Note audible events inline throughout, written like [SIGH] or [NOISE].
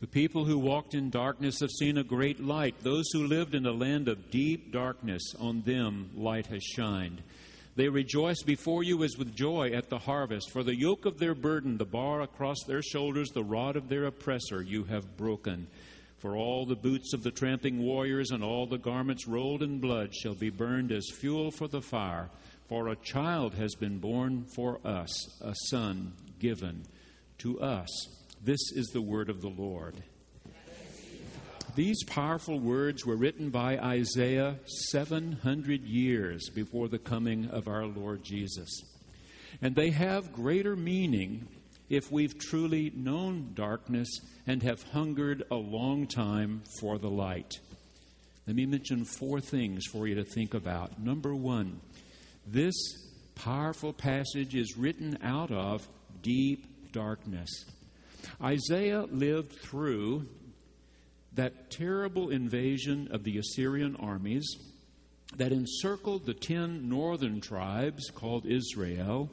The people who walked in darkness have seen a great light. Those who lived in a land of deep darkness, on them light has shined. They rejoice before you as with joy at the harvest. For the yoke of their burden, the bar across their shoulders, the rod of their oppressor, you have broken. For all the boots of the tramping warriors and all the garments rolled in blood shall be burned as fuel for the fire. For a child has been born for us, a son given to us. This is the word of the Lord. These powerful words were written by Isaiah 700 years before the coming of our Lord Jesus. And they have greater meaning if we've truly known darkness and have hungered a long time for the light. Let me mention four things for you to think about. Number one, this powerful passage is written out of deep darkness. Isaiah lived through that terrible invasion of the Assyrian armies that encircled the ten northern tribes called Israel,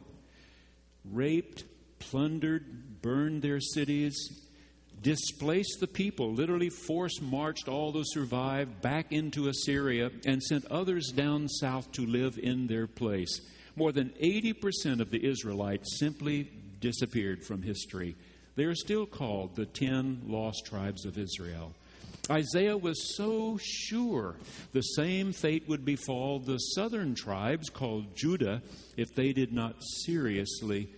raped, plundered, burned their cities, displaced the people, literally force marched all those survived back into Assyria, and sent others down south to live in their place. More than 80% of the Israelites simply disappeared from history. They are still called the ten lost tribes of Israel. Isaiah was so sure the same fate would befall the southern tribes called Judah if they did not seriously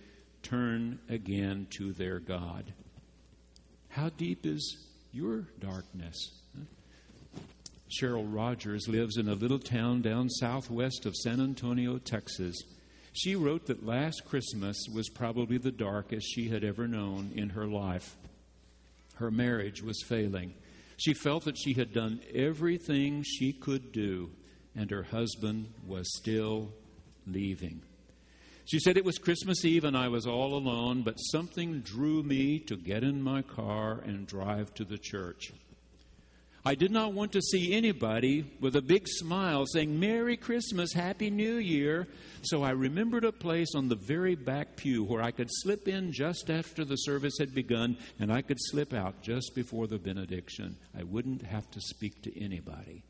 turn again to their God. How deep is your darkness? Cheryl Rogers lives in a little town down southwest of San Antonio, Texas. She wrote that last Christmas was probably the darkest she had ever known in her life. Her marriage was failing. She felt that she had done everything she could do, and her husband was still leaving. She said it was Christmas Eve and I was all alone, but something drew me to get in my car and drive to the church. I did not want to see anybody with a big smile saying, Merry Christmas, Happy New Year. So I remembered a place on the very back pew where I could slip in just after the service had begun and I could slip out just before the benediction. I wouldn't have to speak to anybody.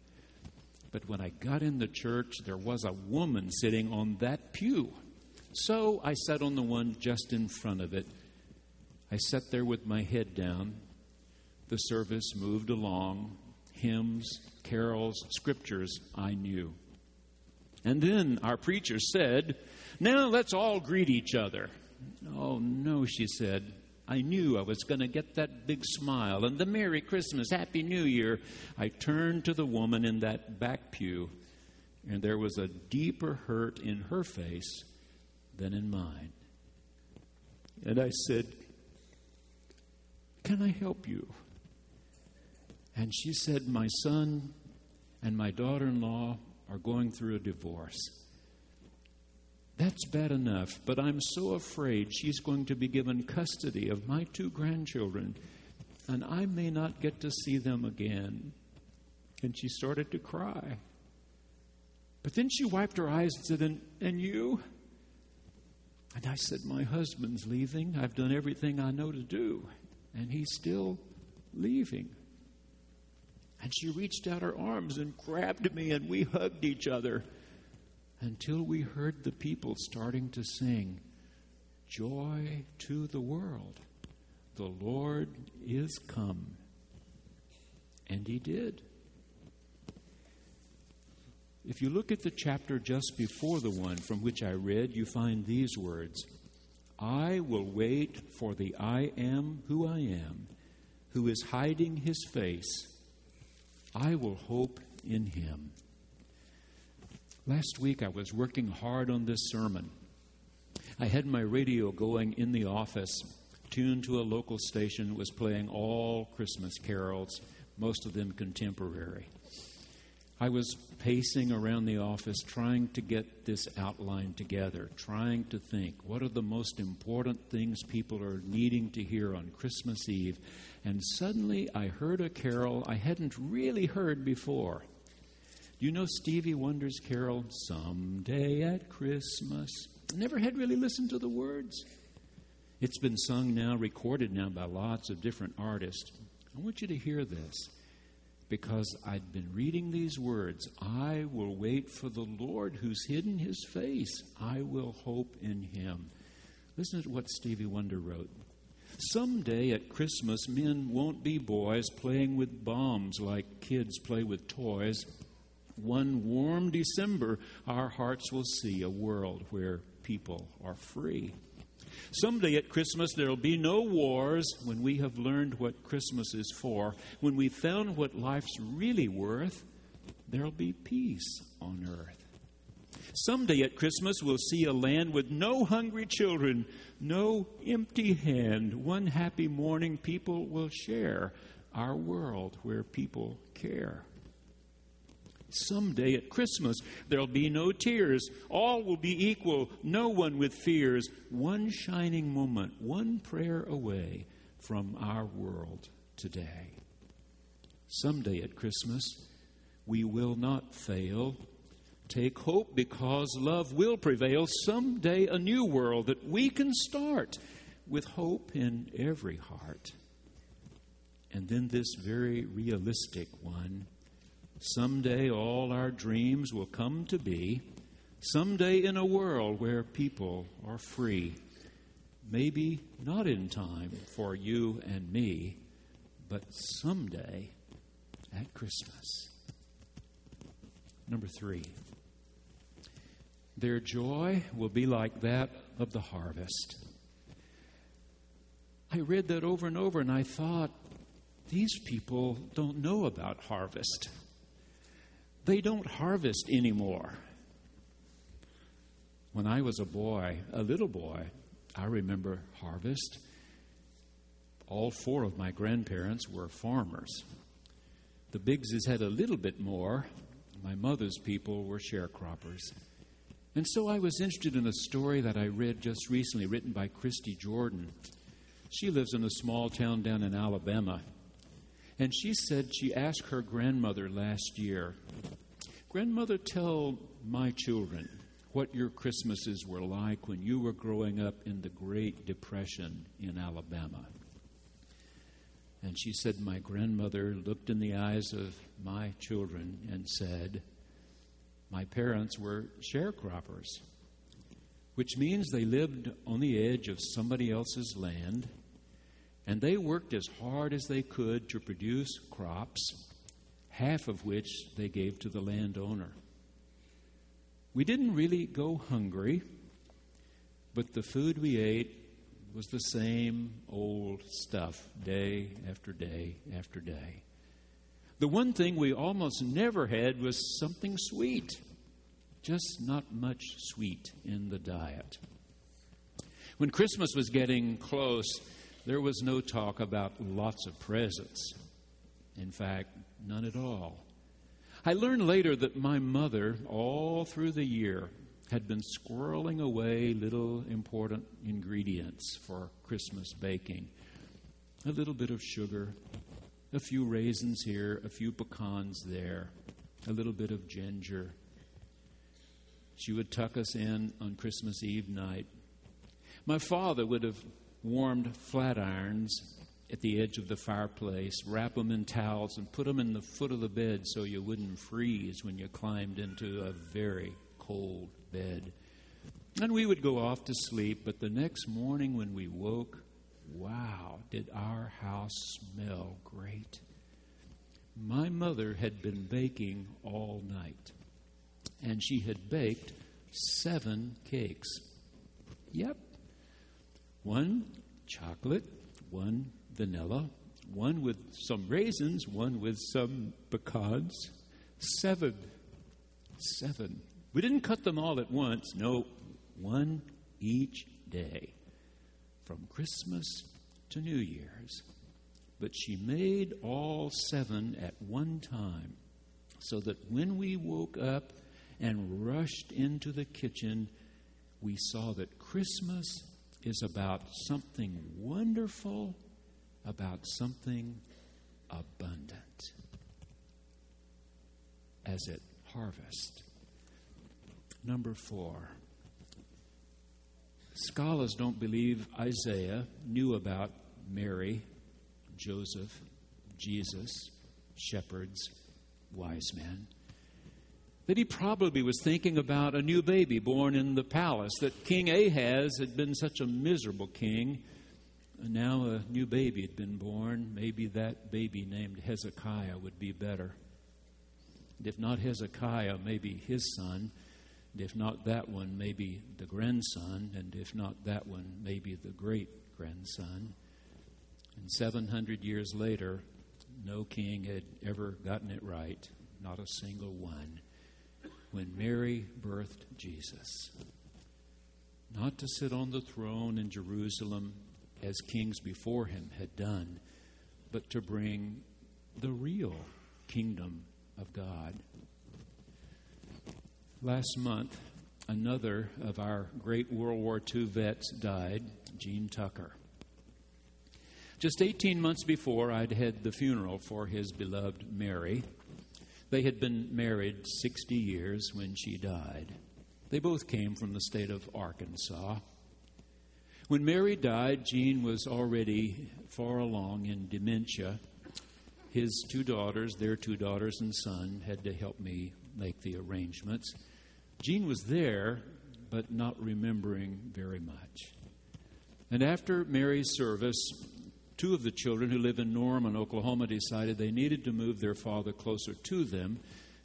But when I got in the church, there was a woman sitting on that pew. So I sat on the one just in front of it. I sat there with my head down. The service moved along hymns, carols, scriptures I knew. And then our preacher said, Now let's all greet each other. Oh, no, she said. I knew I was going to get that big smile and the Merry Christmas, Happy New Year. I turned to the woman in that back pew, and there was a deeper hurt in her face than in mine. And I said, Can I help you? And she said, My son and my daughter in law are going through a divorce. That's bad enough, but I'm so afraid she's going to be given custody of my two grandchildren, and I may not get to see them again. And she started to cry. But then she wiped her eyes and said, And, and you? And I said, My husband's leaving. I've done everything I know to do, and he's still leaving. And she reached out her arms and grabbed me, and we hugged each other until we heard the people starting to sing, Joy to the world. The Lord is come. And he did. If you look at the chapter just before the one from which I read, you find these words I will wait for the I am who I am, who is hiding his face I will hope in him. Last week I was working hard on this sermon. I had my radio going in the office, tuned to a local station, was playing all Christmas carols, most of them contemporary. I was pacing around the office trying to get this outline together, trying to think what are the most important things people are needing to hear on Christmas Eve. And suddenly I heard a carol I hadn't really heard before. Do you know Stevie Wonder's carol, Someday at Christmas? Never had really listened to the words. It's been sung now, recorded now by lots of different artists. I want you to hear this because I'd been reading these words I will wait for the Lord who's hidden his face. I will hope in him. Listen to what Stevie Wonder wrote. Someday at Christmas, men won't be boys playing with bombs like kids play with toys. One warm December, our hearts will see a world where people are free. Someday at Christmas, there'll be no wars when we have learned what Christmas is for. When we've found what life's really worth, there'll be peace on earth. Someday at Christmas, we'll see a land with no hungry children, no empty hand. One happy morning, people will share our world where people care. Someday at Christmas, there'll be no tears. All will be equal, no one with fears. One shining moment, one prayer away from our world today. Someday at Christmas, we will not fail. Take hope because love will prevail. Someday, a new world that we can start with hope in every heart. And then this very realistic one Someday all our dreams will come to be. Someday in a world where people are free. Maybe not in time for you and me, but someday at Christmas. Number three, their joy will be like that of the harvest. I read that over and over and I thought, these people don't know about harvest they don't harvest anymore. When I was a boy, a little boy, I remember harvest. All four of my grandparents were farmers. The Biggses had a little bit more. My mother's people were sharecroppers. And so I was interested in a story that I read just recently, written by Christy Jordan. She lives in a small town down in Alabama. And she said she asked her grandmother last year, Grandmother, tell my children what your Christmases were like when you were growing up in the Great Depression in Alabama. And she said, My grandmother looked in the eyes of my children and said, My parents were sharecroppers, which means they lived on the edge of somebody else's land and they worked as hard as they could to produce crops, half of which they gave to the landowner. We didn't really go hungry, but the food we ate was the same old stuff day after day after day. The one thing we almost never had was something sweet, just not much sweet in the diet. When Christmas was getting close, there was no talk about lots of presents. In fact, none at all. I learned later that my mother, all through the year, had been squirreling away little important ingredients for Christmas baking. A little bit of sugar, a few raisins here, a few pecans there, a little bit of ginger. She would tuck us in on Christmas Eve night. My father would have warmed flat irons at the edge of the fireplace, wrap them in towels, and put them in the foot of the bed so you wouldn't freeze when you climbed into a very cold bed. And we would go off to sleep, but the next morning when we woke, wow, did our house smell great. My mother had been baking all night, and she had baked seven cakes. Yep, one chocolate, one vanilla, one with some raisins, one with some pecans. Seven. Seven. We didn't cut them all at once. No, one each day from Christmas to New Year's. But she made all seven at one time so that when we woke up and rushed into the kitchen, we saw that Christmas is about something wonderful, about something abundant as it harvest. Number four. Scholars don't believe Isaiah knew about Mary, Joseph, Jesus, shepherds, wise men, that he probably was thinking about a new baby born in the palace, that King Ahaz had been such a miserable king, and now a new baby had been born. Maybe that baby named Hezekiah would be better. And if not Hezekiah, maybe his son. And if not that one, maybe the grandson. And if not that one, maybe the great grandson. And 700 years later, no king had ever gotten it right, not a single one when Mary birthed Jesus. Not to sit on the throne in Jerusalem as kings before him had done, but to bring the real kingdom of God. Last month, another of our great World War II vets died, Gene Tucker. Just 18 months before, I'd had the funeral for his beloved Mary. They had been married 60 years when she died. They both came from the state of Arkansas. When Mary died, Gene was already far along in dementia. His two daughters, their two daughters and son, had to help me make the arrangements. Gene was there, but not remembering very much. And after Mary's service, Two of the children who live in Norman, Oklahoma, decided they needed to move their father closer to them,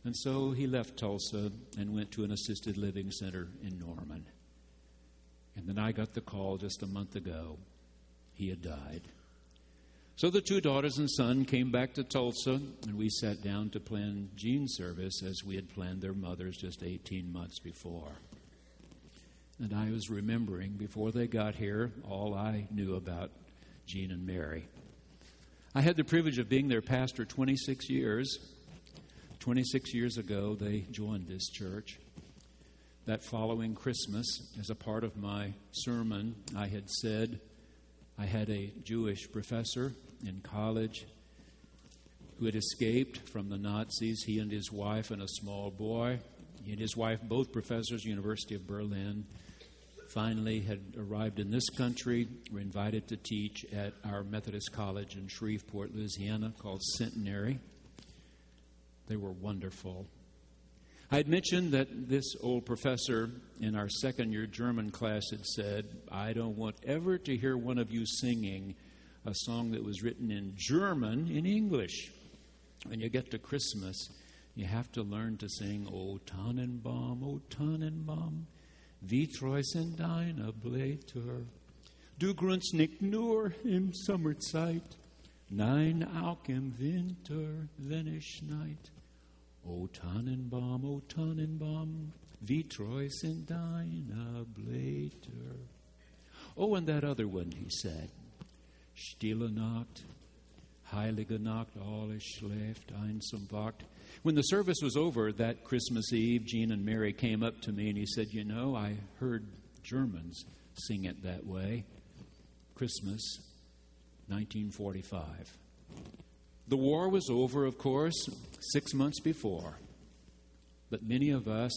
and so he left Tulsa and went to an assisted living center in Norman. And then I got the call just a month ago. He had died. So the two daughters and son came back to Tulsa, and we sat down to plan Gene's service as we had planned their mother's just 18 months before. And I was remembering before they got here all I knew about Gene and Mary. I had the privilege of being their pastor 26 years. 26 years ago, they joined this church. That following Christmas, as a part of my sermon, I had said I had a Jewish professor in college who had escaped from the Nazis, he and his wife and a small boy. He and his wife, both professors, University of Berlin finally had arrived in this country, were invited to teach at our Methodist College in Shreveport, Louisiana, called Centenary. They were wonderful. I had mentioned that this old professor in our second year German class had said, I don't want ever to hear one of you singing a song that was written in German in English. When you get to Christmas, you have to learn to sing, O Tannenbaum, O Tannenbaum, Wie treu sind deine Blätter? Du grünst nicht nur im Sommerzeit, nein, auch im Winter, wenn es schneit. O Tannenbaum, o Tannenbaum, wie treu sind deine Blätter? Oh, and that other one, he said. Stille Nacht, heilige Nacht, alles schläft, einsam wacht. When the service was over that Christmas Eve, Gene and Mary came up to me and he said, You know, I heard Germans sing it that way. Christmas, 1945. The war was over, of course, six months before. But many of us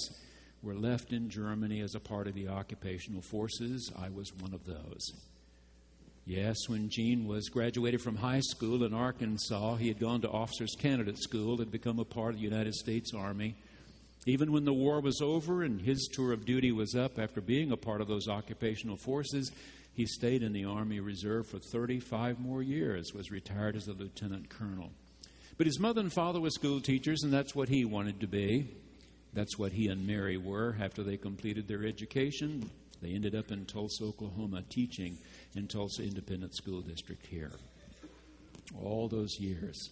were left in Germany as a part of the occupational forces. I was one of those. Yes, when Gene was graduated from high school in Arkansas, he had gone to officers candidate school and become a part of the United States Army. Even when the war was over and his tour of duty was up after being a part of those occupational forces, he stayed in the Army Reserve for 35 more years, was retired as a lieutenant colonel. But his mother and father were school teachers, and that's what he wanted to be. That's what he and Mary were after they completed their education. They ended up in Tulsa, Oklahoma, teaching in Tulsa Independent School District here. All those years,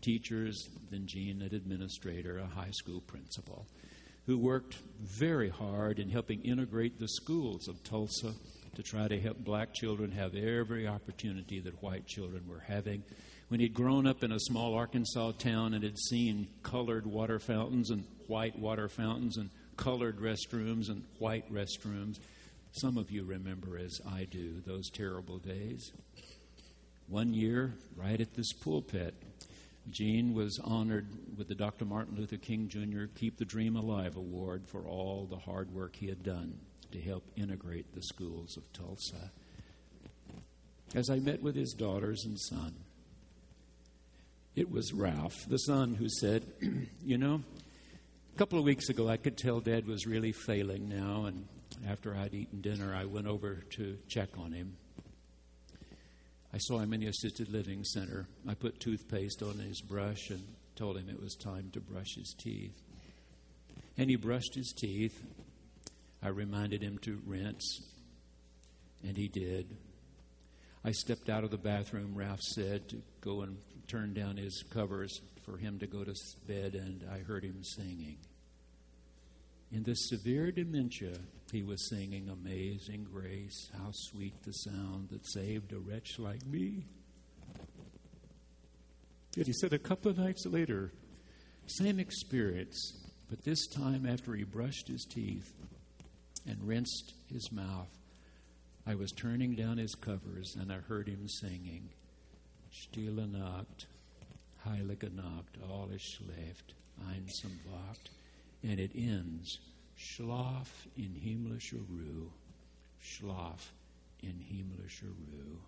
teachers, then Gene, an administrator, a high school principal, who worked very hard in helping integrate the schools of Tulsa to try to help black children have every opportunity that white children were having. When he'd grown up in a small Arkansas town and had seen colored water fountains and white water fountains and colored restrooms and white restrooms, some of you remember, as I do, those terrible days. One year, right at this pulpit, Gene was honored with the Dr. Martin Luther King Jr. Keep the Dream Alive Award for all the hard work he had done to help integrate the schools of Tulsa. As I met with his daughters and son, It was Ralph, the son, who said, [CLEARS THROAT] You know, a couple of weeks ago I could tell Dad was really failing now, and after I'd eaten dinner, I went over to check on him. I saw him in the assisted living center. I put toothpaste on his brush and told him it was time to brush his teeth. And he brushed his teeth. I reminded him to rinse, and he did. I stepped out of the bathroom, Ralph said, to go and turn down his covers for him to go to bed, and I heard him singing. In this severe dementia, he was singing Amazing Grace, how sweet the sound that saved a wretch like me. Yet he said a couple of nights later, same experience, but this time after he brushed his teeth and rinsed his mouth, I was turning down his covers and I heard him singing, Stille Nacht, Heilige Nacht, alles schläft, einsam wacht and it ends Schlaf in himmlischer Ruhe. Schlaf in himmlischer Ruhe.